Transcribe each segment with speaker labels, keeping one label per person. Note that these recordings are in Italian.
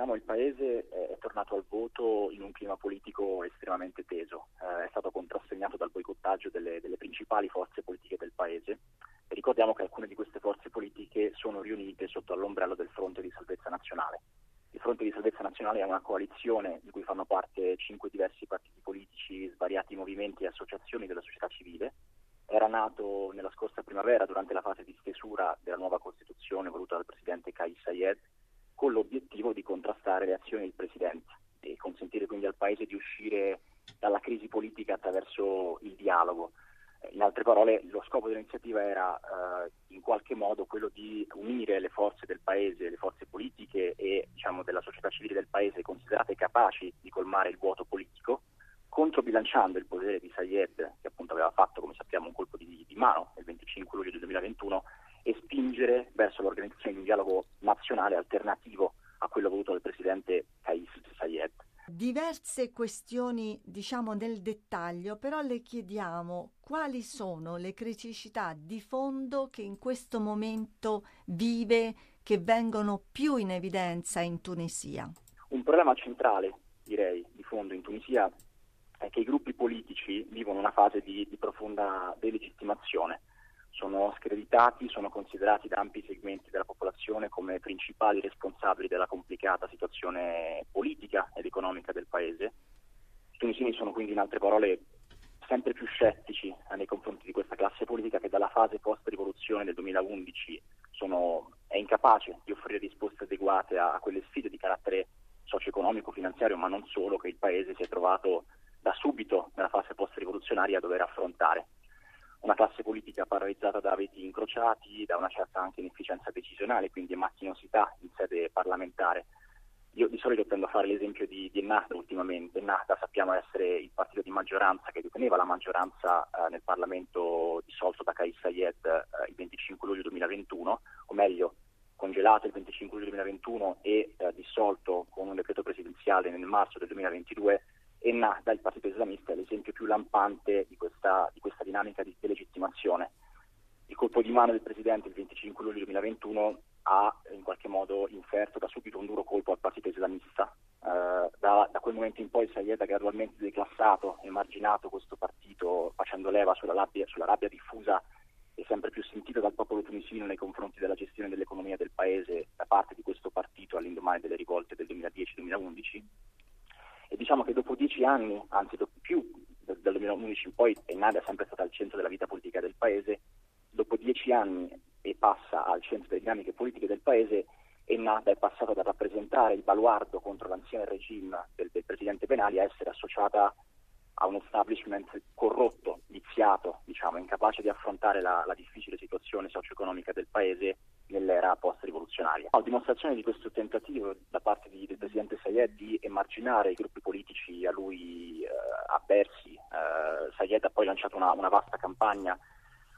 Speaker 1: ricordiamo il Paese è tornato al voto in un clima politico estremamente teso, eh, è stato contrassegnato dal boicottaggio delle, delle, principali forze politiche del Paese e ricordiamo che alcune di queste forze politiche sono riunite sotto l'ombrello del Fronte di Salvezza Nazionale. Il Fronte di Salvezza Nazionale è una coalizione di cui fanno parte cinque diversi partiti politici, svariati movimenti e associazioni della società civile. Era nato nella scorsa primavera durante la fase di stesura della nuova Costituzione voluta dal Presidente Kais Sayed con l'obiettivo di contrastare le azioni del Presidente e consentire quindi al Paese di uscire dalla crisi politica attraverso il dialogo. In altre parole, lo scopo dell'iniziativa era eh, in qualche modo quello di unire le forze del Paese, le forze politiche e diciamo, della società civile del Paese considerate capaci di colmare il vuoto politico, controbilanciando il potere di Sayed, che appunto aveva fatto, come sappiamo, un colpo di, di mano il 25 luglio del 2021, e spingere verso l'organizzazione di un dialogo nazionale alternativo a quello voluto dal presidente Kais Sayed.
Speaker 2: Diverse questioni, diciamo nel dettaglio, però le chiediamo quali sono le criticità di fondo che in questo momento vive, che vengono più in evidenza in Tunisia.
Speaker 1: Un problema centrale, direi, di fondo in Tunisia è che i gruppi politici vivono una fase di, di profonda delegittimazione sono screditati, sono considerati da ampi segmenti della popolazione come principali responsabili della complicata situazione politica ed economica del paese. I tunisini sono quindi in altre parole sempre più scettici eh, nei confronti di questa classe politica che dalla fase post-rivoluzione del 2011 sono, è incapace di offrire risposte adeguate a, a quelle sfide di carattere socio-economico, finanziario, ma non solo, che il paese si è trovato da subito nella fase post-rivoluzionaria a dover affrontare una classe politica paralizzata da veti incrociati, da una certa anche inefficienza decisionale, quindi macchinosità in sede parlamentare. Io di solito tendo a fare l'esempio di, di Ennahda ultimamente. Ennahda sappiamo essere il partito di maggioranza che deteneva la maggioranza eh, nel Parlamento dissolto da Kais Sayed eh, il 25 luglio 2021, o meglio congelato il 25 luglio 2021 e eh, dissolto con un decreto presidenziale nel marzo del 2022 e Ennahda, il partito islamista, è l'esempio più lampante di questa, di questa dinamica di delegittimazione. Il colpo di mano del Presidente il 25 luglio 2021 ha in qualche modo inferto da subito un duro colpo al partito islamista. Uh, da, da, quel momento in poi Sayed ha gradualmente declassato e marginato questo partito facendo leva sulla rabbia, sulla rabbia diffusa e sempre più sentita dal popolo tunisino nei confronti della gestione dell'economia del paese da parte di questo partito all'indomani delle rivolte del 2010-2011 e diciamo che dopo dieci anni, anzi più, dal 2011 in poi Ennada è sempre stata al centro della vita politica del paese, dopo dieci anni e passa al centro delle dinamiche politiche del paese, Ennada è passata da rappresentare il baluardo contro l'ancien regime del, del presidente Benali a essere associata a un establishment corrotto, viziato, diciamo, incapace di affrontare la, la difficile situazione socio-economica del paese nell'era post-rivoluzionaria. A dimostrazione di questo tentativo da parte di, del Presidente Sayed di emarginare i gruppi a lui eh, avversi, eh, Sayed ha poi lanciato una, una, vasta campagna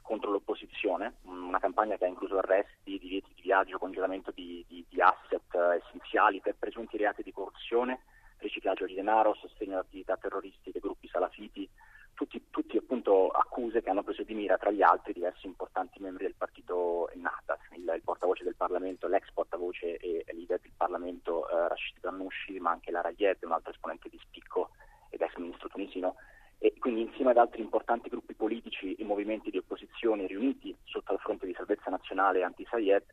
Speaker 1: contro l'opposizione, una campagna che ha incluso arresti, divieti di viaggio, congelamento di, di, di asset eh, essenziali per presunti reati di corruzione, riciclaggio di denaro, sostegno ad attività terroristiche, gruppi salafiti, tutti, tutti appunto accuse che hanno preso di mira tra gli altri diversi importanti membri del partito Ennahda, il, il portavoce del Parlamento, l'ex portavoce e, e leader del Parlamento eh, Rashid Ghanouchi, ma anche Lara Yed, un altro esponente di spicco ed ex ministro tunisino, e quindi insieme ad altri importanti gruppi politici e movimenti di opposizione riuniti sotto il fronte di salvezza nazionale anti-Sayed,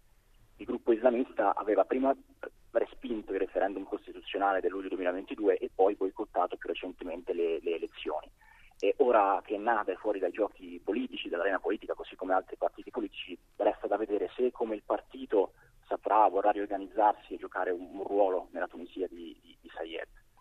Speaker 1: il gruppo islamista aveva prima respinto il referendum costituzionale del luglio 2022 e poi boicottato più recentemente le, le elezioni. E ora che è nata fuori dai giochi politici, dall'arena politica, così come altri partiti politici, resta da vedere se come il partito saprà, vorrà riorganizzarsi e giocare un, un ruolo nella Tunisia di, di.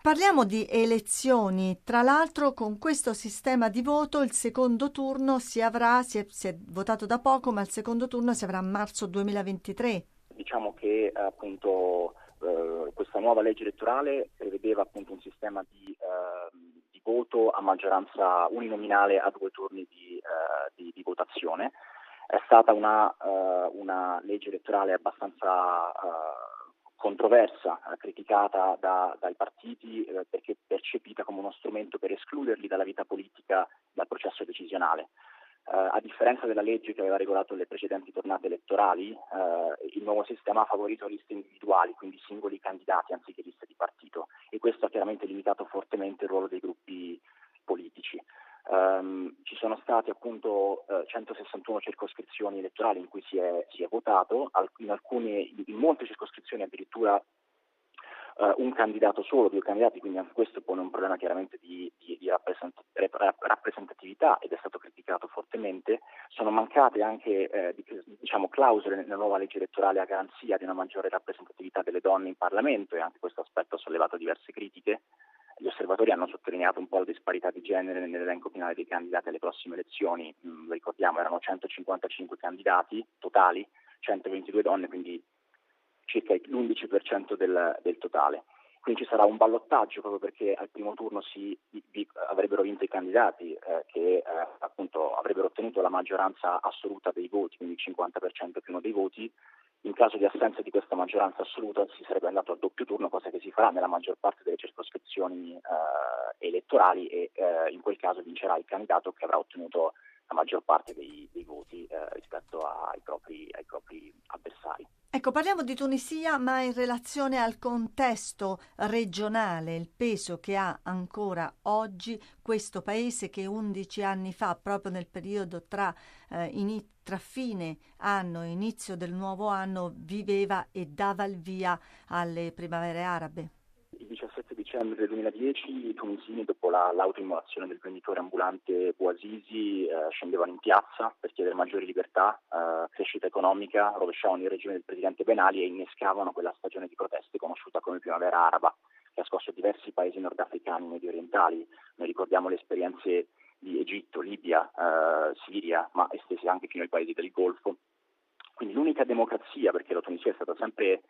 Speaker 2: Parliamo di elezioni, tra l'altro con questo sistema di voto il secondo turno si avrà, si è, si è votato da poco, ma il secondo turno si avrà a marzo 2023.
Speaker 1: Diciamo che appunto eh, questa nuova legge elettorale prevedeva appunto un sistema di eh, voto a maggioranza uninominale a due turni di, eh, di, di votazione. È stata una, eh, una legge elettorale abbastanza eh, controversa, criticata da, dai partiti eh, perché percepita come uno strumento per escluderli dalla vita politica, dal processo decisionale. Uh, a differenza della legge che aveva regolato le precedenti tornate elettorali, uh, il nuovo sistema ha favorito liste individuali, quindi singoli candidati anziché liste di partito e questo ha chiaramente limitato fortemente il ruolo dei gruppi politici. Um, ci sono state appunto uh, 161 circoscrizioni elettorali in cui si è, si è votato, in, alcune, in molte circoscrizioni addirittura uh, un candidato solo, due candidati, quindi anche questo pone un problema chiaramente di, di, di rappresentatività ed è stato criticato fortemente. Sono mancate anche eh, diciamo, clausole nella nuova legge elettorale a garanzia di una maggiore rappresentatività delle donne in Parlamento e anche questo aspetto ha sollevato diverse critiche. Gli osservatori hanno sottolineato un po' la disparità di genere nell'elenco finale dei candidati alle prossime elezioni. Mm, ricordiamo, erano 155 candidati totali, 122 donne, quindi circa l'11% del, del totale. Quindi ci sarà un ballottaggio proprio perché al primo turno si, vi, avrebbero vinto i candidati eh, che eh, appunto avrebbero ottenuto la maggioranza assoluta dei voti, quindi il 50% più uno dei voti. In caso di assenza di questa maggioranza assoluta si sarebbe andato a doppio turno, cosa che si farà nella maggior parte delle circoscrizioni eh, elettorali e eh, in quel caso vincerà il candidato che avrà ottenuto la maggior parte dei, dei voti eh, rispetto ai propri, ai propri avversari.
Speaker 2: Ecco, parliamo di Tunisia, ma in relazione al contesto regionale, il peso che ha ancora oggi questo paese che 11 anni fa, proprio nel periodo tra, eh, in, tra fine anno e inizio del nuovo anno, viveva e dava il via alle primavere arabe
Speaker 1: dicembre del 2010 i tunisini, dopo la, l'autoimmolazione del venditore ambulante Bouazizi, eh, scendevano in piazza per chiedere maggiori libertà, eh, crescita economica, rovesciavano il regime del presidente Benali e innescavano quella stagione di proteste conosciuta come primavera araba, che ha scosso diversi paesi nordafricani e medio orientali. Noi ricordiamo le esperienze di Egitto, Libia, eh, Siria, ma estese anche fino ai paesi del Golfo. Quindi l'unica democrazia, perché la Tunisia è stata sempre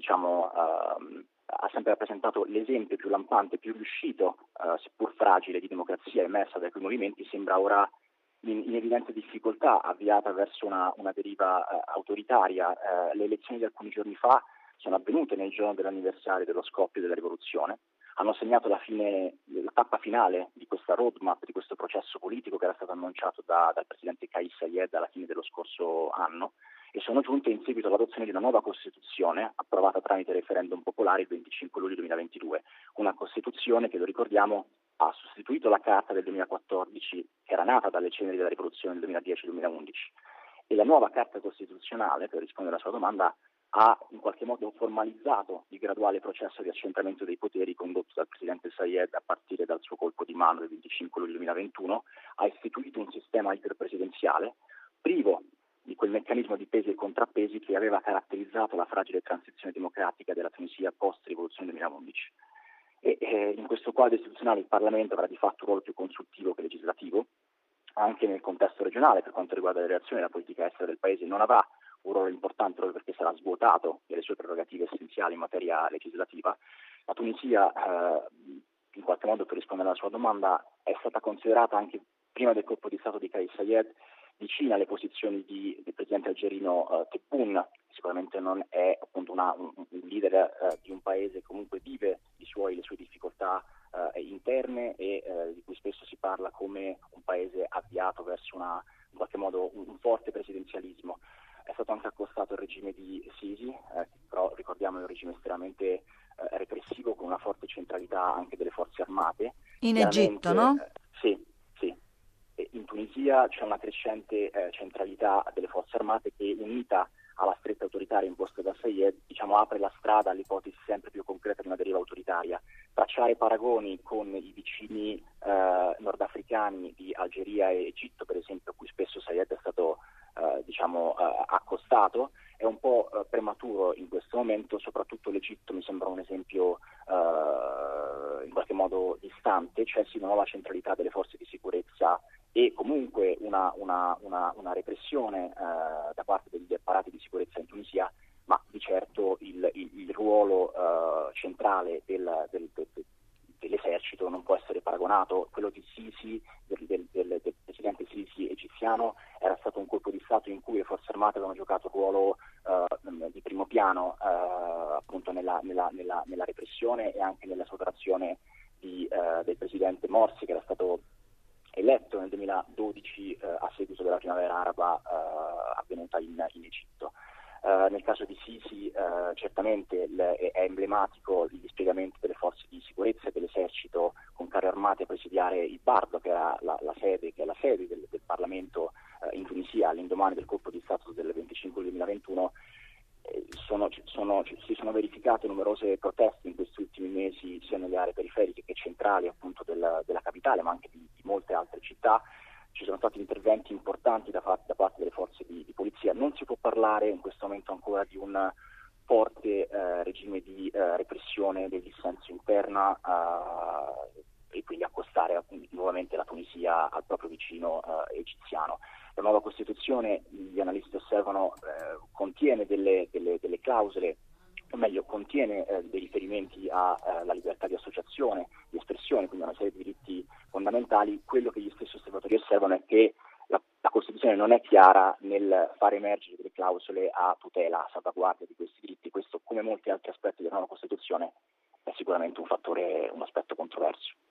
Speaker 1: diciamo, uh, ha sempre rappresentato l'esempio più lampante, più riuscito, uh, seppur fragile, di democrazia emersa dai quei movimenti, sembra ora in, in evidente difficoltà, avviata verso una, una deriva uh, autoritaria. Eh, le elezioni di alcuni giorni fa sono avvenute nel giorno dell'anniversario dello scoppio della rivoluzione, hanno segnato la, fine, la tappa finale di questa roadmap, di questo processo politico che era stato annunciato da, dal presidente Kais Sayed alla fine dello scorso anno e sono giunte in seguito all'adozione di una nuova Costituzione approvata tramite referendum popolare il 25 luglio 2022, una Costituzione che, lo ricordiamo, ha sostituito la Carta del 2014 che era nata dalle ceneri della rivoluzione del 2010-2011 e la nuova Carta Costituzionale, per rispondere alla sua domanda, ha in qualche modo formalizzato il graduale processo di accentramento dei poteri condotto dal Presidente Sayed a partire dal suo colpo di mano del 25 luglio 2021, ha istituito un sistema iperpresidenziale privo di quel meccanismo di pesi e contrappesi che aveva caratterizzato la fragile transizione democratica della Tunisia post-rivoluzione 2011. E, eh, in questo quadro istituzionale il Parlamento avrà di fatto un ruolo più consultivo che legislativo, anche nel contesto regionale per quanto riguarda le relazioni e la politica estera del Paese non avrà un ruolo importante proprio perché sarà svuotato delle sue prerogative essenziali in materia legislativa. La Tunisia, eh, in qualche modo per rispondere alla sua domanda, è stata considerata anche prima del colpo di Stato di Kais Sayed vicina alle posizioni di, del presidente algerino uh, Tebboune, sicuramente non è appunto una, un, un, leader uh, di un paese che comunque vive suoi, le sue difficoltà uh, interne e di cui spesso si parla come un paese avviato verso una, in qualche modo un, un forte presidenzialismo. È stato anche accostato il regime di Sisi, però ricordiamo è un regime estremamente repressivo con una forte centralità anche delle forze armate.
Speaker 2: In Egitto, no?
Speaker 1: sì, in Tunisia c'è una crescente eh, centralità delle forze armate che unita alla stretta autoritaria imposta da Sayed diciamo, apre la strada all'ipotesi sempre più concreta di una deriva autoritaria. Tracciare paragoni con i vicini eh, nordafricani di Algeria e Egitto, per esempio, a cui spesso Sayed è stato eh, diciamo, eh, accostato, è un po' eh, prematuro in questo momento, soprattutto l'Egitto mi sembra un esempio eh, in qualche modo distante, c'è sì una nuova centralità delle forze di una, una, una, una repressione eh, da parte degli apparati di sicurezza in Tunisia, ma di certo il, il, il ruolo eh, centrale del, del, del, dell'esercito non può essere paragonato. Quello di Sisi, del, presidente Sisi egiziano, era stato un colpo di Stato in cui le forze armate avevano giocato un ruolo eh, di primo piano eh, appunto nella, nella, nella, nella, repressione e anche nella sottrazione di, eh, del presidente Morsi che era stato eletto nel 2012 eh, a seguito della primavera araba eh, avvenuta in, in Egitto. Uh, nel caso di Sisi uh, certamente le, è emblematico il dispiegamento delle forze di sicurezza e dell'esercito con carri armati a presidiare il Bardo, che, era la, la sede, che è la sede del, del Parlamento uh, in Tunisia all'indomani del colpo di Stato del 25 2021. Eh, sono, sono, si sono verificate numerose proteste in questi ultimi mesi sia nelle aree periferiche che centrali appunto del, della capitale ma anche di, di molte altre città ci sono stati interventi importanti da, da parte delle forze di, di, polizia. Non si può parlare in questo momento ancora di un forte eh, regime di eh, repressione del dissenso interna eh, e quindi accostare nuovamente la Tunisia al proprio vicino eh, egiziano. La nuova Costituzione, gli analisti osservano, eh, contiene delle, delle, delle clausole o meglio contiene eh, dei riferimenti alla libertà di associazione, di espressione, quindi una serie di diritti fondamentali, quello che gli stessi osservatori osservano è che la, la, Costituzione non è chiara nel far emergere delle clausole a tutela, a salvaguardia di questi diritti. Questo, come molti altri aspetti della nuova Costituzione, è sicuramente un fattore, un aspetto controverso.